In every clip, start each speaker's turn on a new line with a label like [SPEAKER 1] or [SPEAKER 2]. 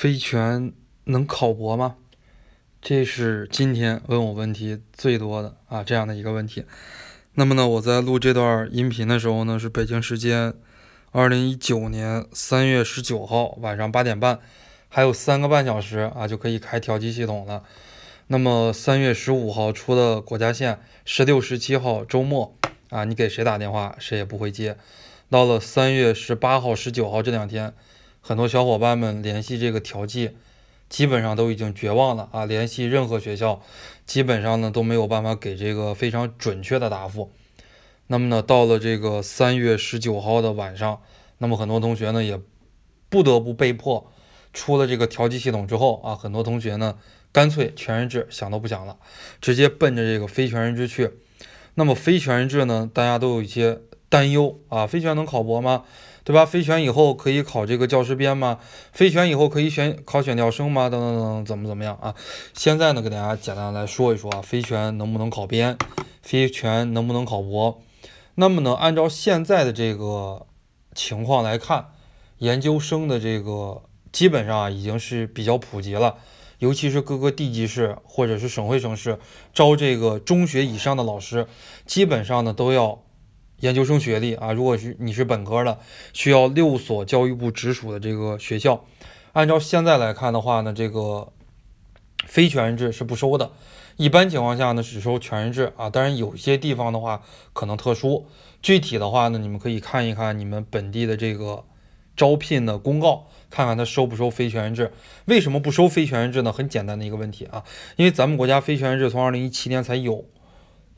[SPEAKER 1] 非全能考博吗？这是今天问我问题最多的啊这样的一个问题。那么呢，我在录这段音频的时候呢，是北京时间二零一九年三月十九号晚上八点半，还有三个半小时啊就可以开调机系统了。那么三月十五号出的国家线，十六、十七号周末啊，你给谁打电话，谁也不会接。到了三月十八号、十九号这两天。很多小伙伴们联系这个调剂，基本上都已经绝望了啊！联系任何学校，基本上呢都没有办法给这个非常准确的答复。那么呢，到了这个三月十九号的晚上，那么很多同学呢也不得不被迫出了这个调剂系统之后啊，很多同学呢干脆全日制想都不想了，直接奔着这个非全日制去。那么非全日制呢，大家都有一些担忧啊，非全能考博吗？对吧？非全以后可以考这个教师编吗？非全以后可以选考选调生吗？等等等，怎么怎么样啊？现在呢，给大家简单来说一说啊，非全能不能考编？非全能不能考博？那么呢，按照现在的这个情况来看，研究生的这个基本上啊已经是比较普及了，尤其是各个地级市或者是省会城市招这个中学以上的老师，基本上呢都要。研究生学历啊，如果是你是本科的，需要六所教育部直属的这个学校。按照现在来看的话呢，这个非全日制是不收的，一般情况下呢只收全日制啊。当然有些地方的话可能特殊，具体的话呢你们可以看一看你们本地的这个招聘的公告，看看他收不收非全日制。为什么不收非全日制呢？很简单的一个问题啊，因为咱们国家非全日制从二零一七年才有。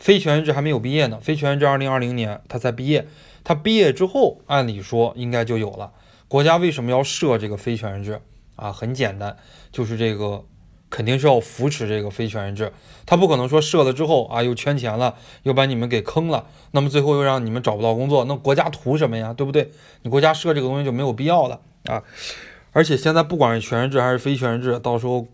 [SPEAKER 1] 非全日制还没有毕业呢，非全日制二零二零年他才毕业，他毕业之后按理说应该就有了。国家为什么要设这个非全日制啊？很简单，就是这个肯定是要扶持这个非全日制，他不可能说设了之后啊又圈钱了，又把你们给坑了，那么最后又让你们找不到工作，那国家图什么呀？对不对？你国家设这个东西就没有必要了啊！而且现在不管是全日制还是非全日制，到时候。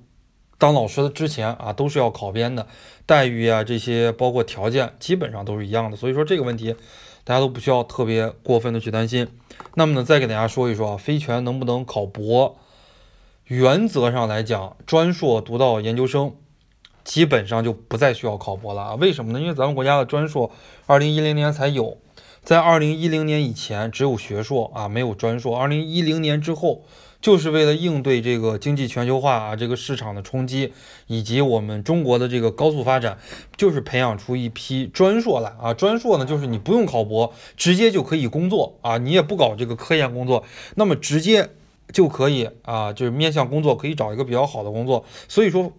[SPEAKER 1] 当老师的之前啊，都是要考编的，待遇啊这些包括条件基本上都是一样的，所以说这个问题大家都不需要特别过分的去担心。那么呢，再给大家说一说啊，非全能不能考博？原则上来讲，专硕读到研究生，基本上就不再需要考博了啊。为什么呢？因为咱们国家的专硕二零一零年才有，在二零一零年以前只有学硕啊，没有专硕。二零一零年之后。就是为了应对这个经济全球化啊，这个市场的冲击，以及我们中国的这个高速发展，就是培养出一批专硕来啊。专硕呢，就是你不用考博，直接就可以工作啊，你也不搞这个科研工作，那么直接就可以啊，就是面向工作可以找一个比较好的工作。所以说，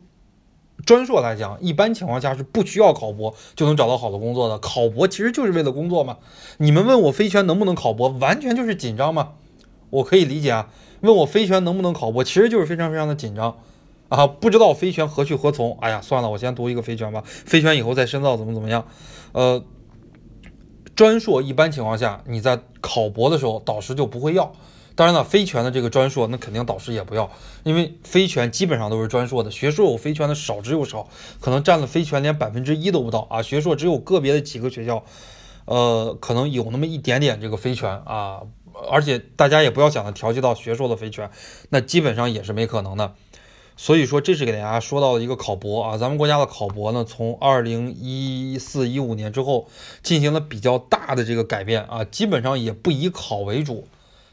[SPEAKER 1] 专硕来讲，一般情况下是不需要考博就能找到好的工作的。考博其实就是为了工作嘛。你们问我非全能不能考博，完全就是紧张嘛。我可以理解啊。问我飞权能不能考博，其实就是非常非常的紧张啊，不知道飞权何去何从。哎呀，算了，我先读一个飞权吧，飞权以后再深造怎么怎么样。呃，专硕一般情况下你在考博的时候，导师就不会要。当然了，非全的这个专硕，那肯定导师也不要，因为非全基本上都是专硕的，学硕有非全的少之又少，可能占了非全连百分之一都不到啊。学硕只有个别的几个学校，呃，可能有那么一点点这个非全啊。而且大家也不要想着调剂到学硕的非全，那基本上也是没可能的。所以说，这是给大家说到的一个考博啊。咱们国家的考博呢，从二零一四一五年之后进行了比较大的这个改变啊，基本上也不以考为主，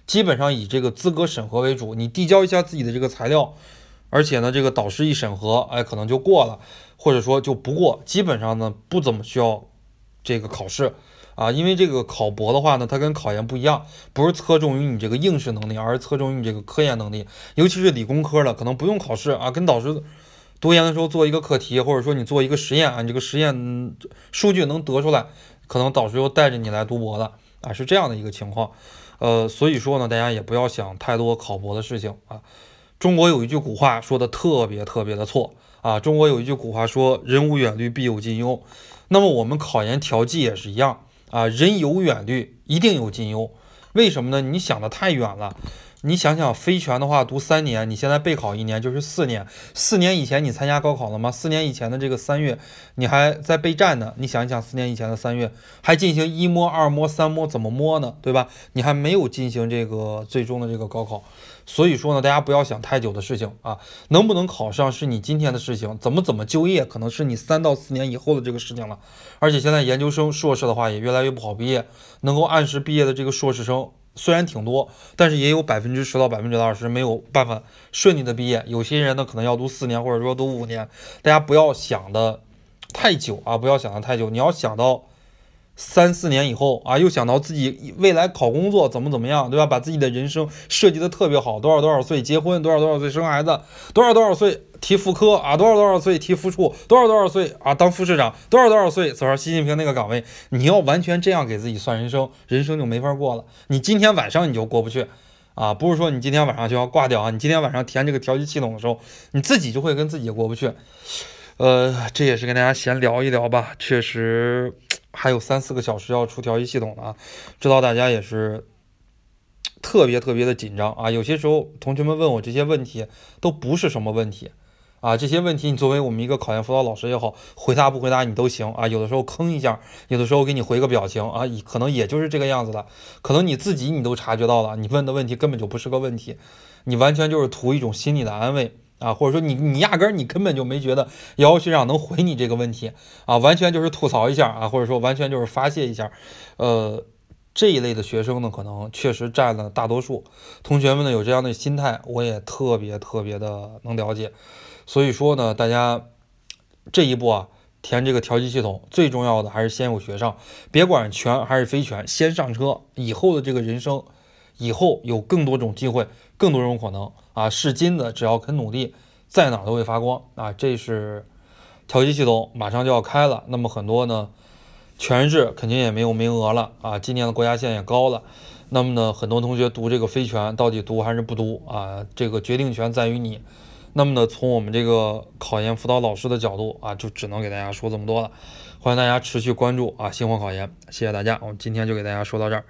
[SPEAKER 1] 基本上以这个资格审核为主。你递交一下自己的这个材料，而且呢，这个导师一审核，哎，可能就过了，或者说就不过，基本上呢不怎么需要这个考试。啊，因为这个考博的话呢，它跟考研不一样，不是侧重于你这个应试能力，而是侧重于你这个科研能力。尤其是理工科的，可能不用考试啊，跟导师读研的时候做一个课题，或者说你做一个实验啊，你这个实验数据能得出来，可能导师又带着你来读博了啊，是这样的一个情况。呃，所以说呢，大家也不要想太多考博的事情啊。中国有一句古话说的特别特别的错啊，中国有一句古话说“人无远虑，必有近忧”，那么我们考研调剂也是一样。啊，人有远虑，一定有近忧。为什么呢？你想的太远了。你想想，非全的话读三年，你现在备考一年就是四年。四年以前你参加高考了吗？四年以前的这个三月，你还在备战呢。你想一想，四年以前的三月还进行一摸、二摸、三摸，怎么摸呢？对吧？你还没有进行这个最终的这个高考，所以说呢，大家不要想太久的事情啊。能不能考上是你今天的事情，怎么怎么就业可能是你三到四年以后的这个事情了。而且现在研究生、硕士的话也越来越不好毕业，能够按时毕业的这个硕士生。虽然挺多，但是也有百分之十到百分之二十没有办法顺利的毕业。有些人呢，可能要读四年，或者说读五年。大家不要想的太久啊，不要想的太久。你要想到。三四年以后啊，又想到自己未来考工作怎么怎么样，对吧？把自己的人生设计的特别好，多少多少岁结婚，多少多少岁生孩子，多少多少岁提副科啊，多少多少岁提副处，多少多少岁啊当副市长，多少多少岁走上习近平那个岗位。你要完全这样给自己算人生，人生就没法过了。你今天晚上你就过不去啊，不是说你今天晚上就要挂掉啊，你今天晚上填这个调剂系统的时候，你自己就会跟自己过不去。呃，这也是跟大家闲聊一聊吧，确实。还有三四个小时要出调剂系统了啊，知道大家也是特别特别的紧张啊。有些时候同学们问我这些问题都不是什么问题啊，这些问题你作为我们一个考研辅导老师也好，回答不回答你都行啊。有的时候坑一下，有的时候给你回个表情啊，可能也就是这个样子的。可能你自己你都察觉到了，你问的问题根本就不是个问题，你完全就是图一种心理的安慰。啊，或者说你你压根儿你根本就没觉得姚学长能回你这个问题啊，完全就是吐槽一下啊，或者说完全就是发泄一下，呃，这一类的学生呢，可能确实占了大多数。同学们呢有这样的心态，我也特别特别的能了解。所以说呢，大家这一步啊，填这个调剂系统最重要的还是先有学上，别管全还是非全，先上车，以后的这个人生，以后有更多种机会，更多种可能。啊，是金子，只要肯努力，在哪儿都会发光啊！这是调剂系统马上就要开了，那么很多呢，全日制肯定也没有名额了啊！今年的国家线也高了，那么呢，很多同学读这个非全，到底读还是不读啊？这个决定权在于你。那么呢，从我们这个考研辅导老师的角度啊，就只能给大家说这么多了。欢迎大家持续关注啊，星火考研，谢谢大家，我们今天就给大家说到这儿。